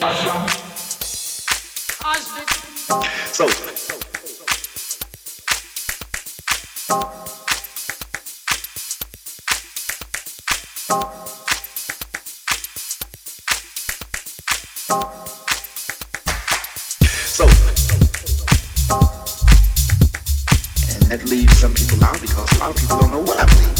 So. So. And that leaves some people out because a lot of people don't know what I believe.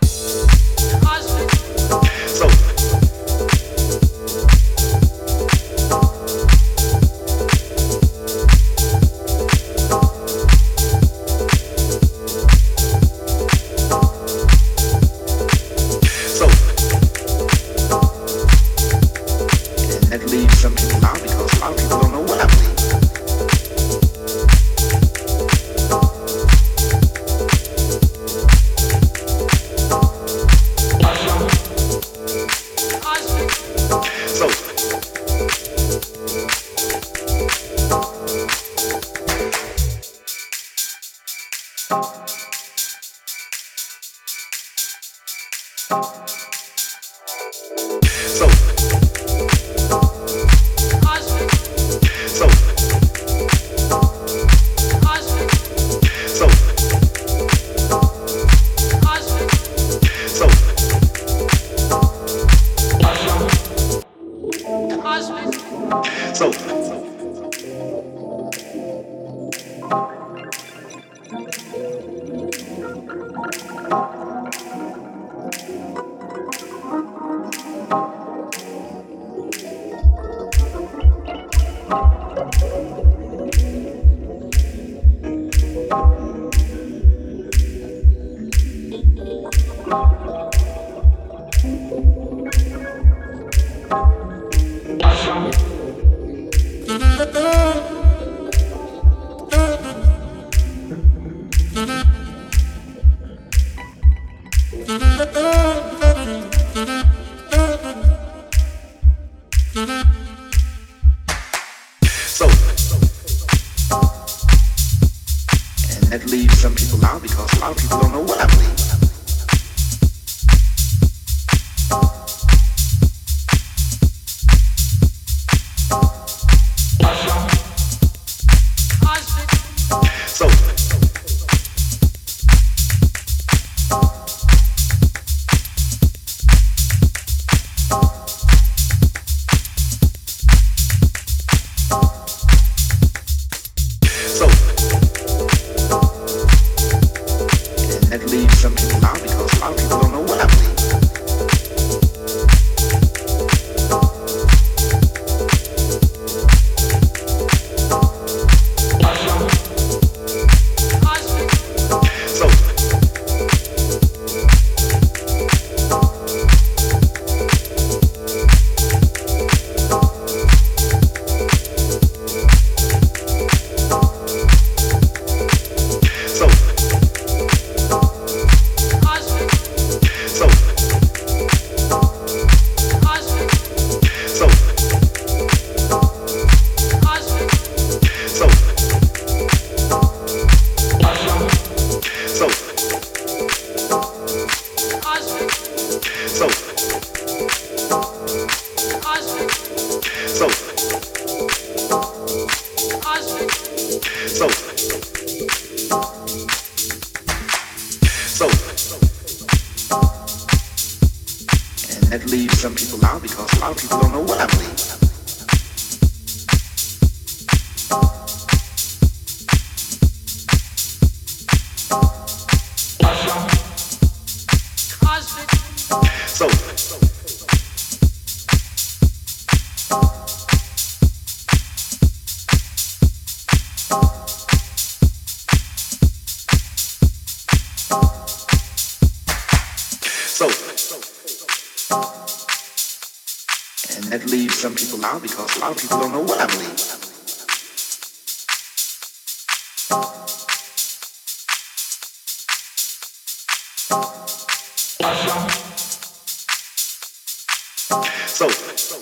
sâu that leaves some people out because a lot of people don't know what I believe. people loud because a lot of people don't know what I believe. So leave some people out because a lot of people don't know what I believe. So, so,